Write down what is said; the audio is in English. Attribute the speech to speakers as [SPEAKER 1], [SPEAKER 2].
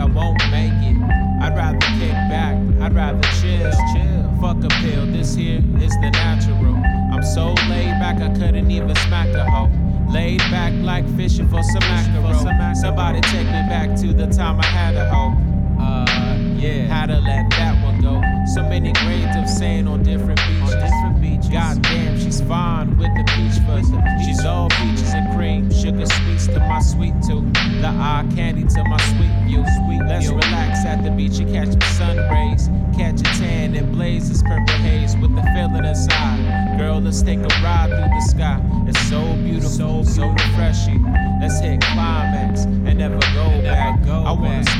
[SPEAKER 1] I won't make it. I'd rather kick back, I'd rather chill. chill. Fuck a pill, this here is the natural. I'm so laid back, I couldn't even smack a hoe. Laid back like fishing for some mackerel. Somebody take me back to the time I had a hoe. Uh, yeah, how to let that one go. So many grades of sand on different beaches. On different beaches. Goddamn, she's fine with the peach fuzz. Eye candy to my sweet view. Sweet, let's relax at the beach and catch some sun rays. Catch a tan and blaze this purple haze with the feeling inside. Girl, let's take a ride through the sky. It's so beautiful, so, so refreshing. Let's hit climax and never go and back. Never go I wanna smoke